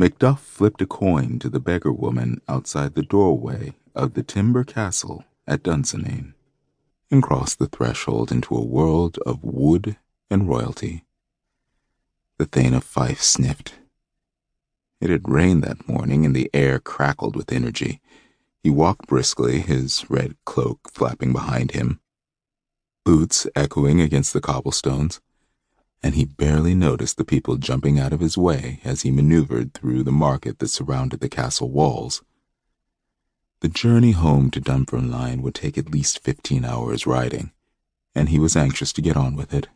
Macduff flipped a coin to the beggar woman outside the doorway of the timber castle at Dunsinane and crossed the threshold into a world of wood and royalty. The Thane of Fife sniffed. It had rained that morning and the air crackled with energy. He walked briskly, his red cloak flapping behind him, boots echoing against the cobblestones and he barely noticed the people jumping out of his way as he maneuvered through the market that surrounded the castle walls. The journey home to Dunfermline would take at least fifteen hours riding, and he was anxious to get on with it.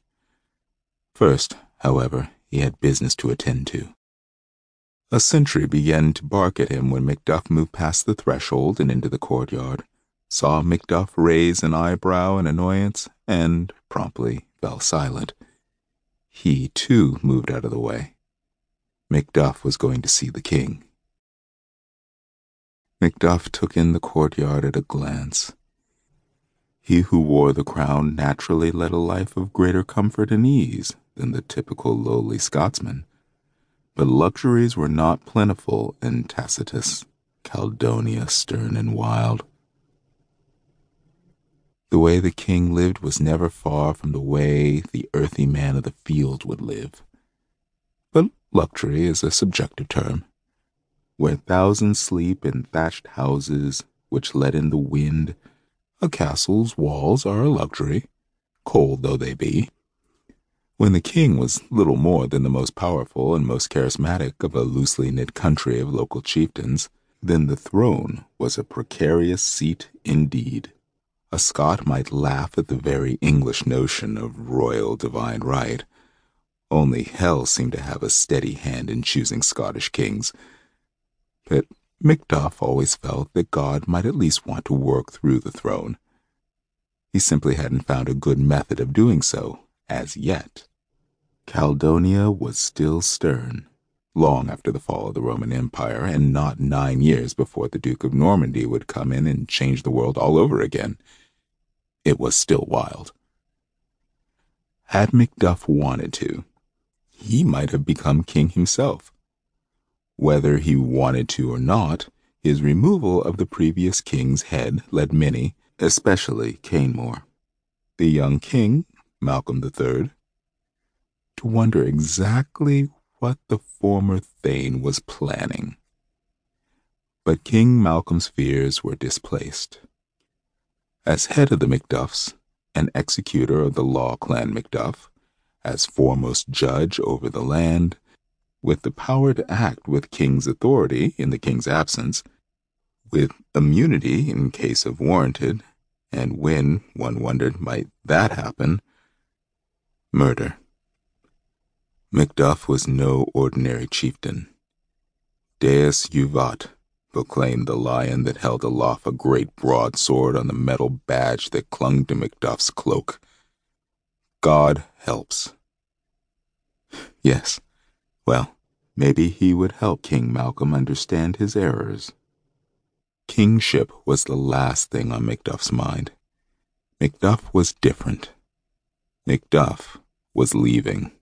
First, however, he had business to attend to. A sentry began to bark at him when Macduff moved past the threshold and into the courtyard, saw Macduff raise an eyebrow in annoyance, and promptly fell silent. He, too, moved out of the way. Macduff was going to see the king. Macduff took in the courtyard at a glance. He who wore the crown naturally led a life of greater comfort and ease than the typical lowly Scotsman. But luxuries were not plentiful in Tacitus, Caledonia stern and wild. The way the king lived was never far from the way the earthy man of the field would live. But luxury is a subjective term. Where thousands sleep in thatched houses which let in the wind, a castle's walls are a luxury, cold though they be. When the king was little more than the most powerful and most charismatic of a loosely knit country of local chieftains, then the throne was a precarious seat indeed. A Scot might laugh at the very English notion of royal divine right. Only hell seemed to have a steady hand in choosing Scottish kings. But Macduff always felt that God might at least want to work through the throne. He simply hadn't found a good method of doing so, as yet. Caledonia was still stern, long after the fall of the Roman Empire, and not nine years before the Duke of Normandy would come in and change the world all over again it was still wild. Had Macduff wanted to, he might have become king himself. Whether he wanted to or not, his removal of the previous king's head led many, especially Canmore, the young king, Malcolm III, to wonder exactly what the former Thane was planning. But King Malcolm's fears were displaced. As head of the Macduffs, and executor of the law clan Macduff, as foremost judge over the land, with the power to act with king's authority in the king's absence, with immunity in case of warranted, and when, one wondered, might that happen? Murder. Macduff was no ordinary chieftain. Deus juvat, proclaimed the lion that held aloft a great broadsword on the metal badge that clung to Macduff's cloak. God helps. Yes, well, maybe he would help King Malcolm understand his errors. Kingship was the last thing on Macduff's mind. Macduff was different. Macduff was leaving.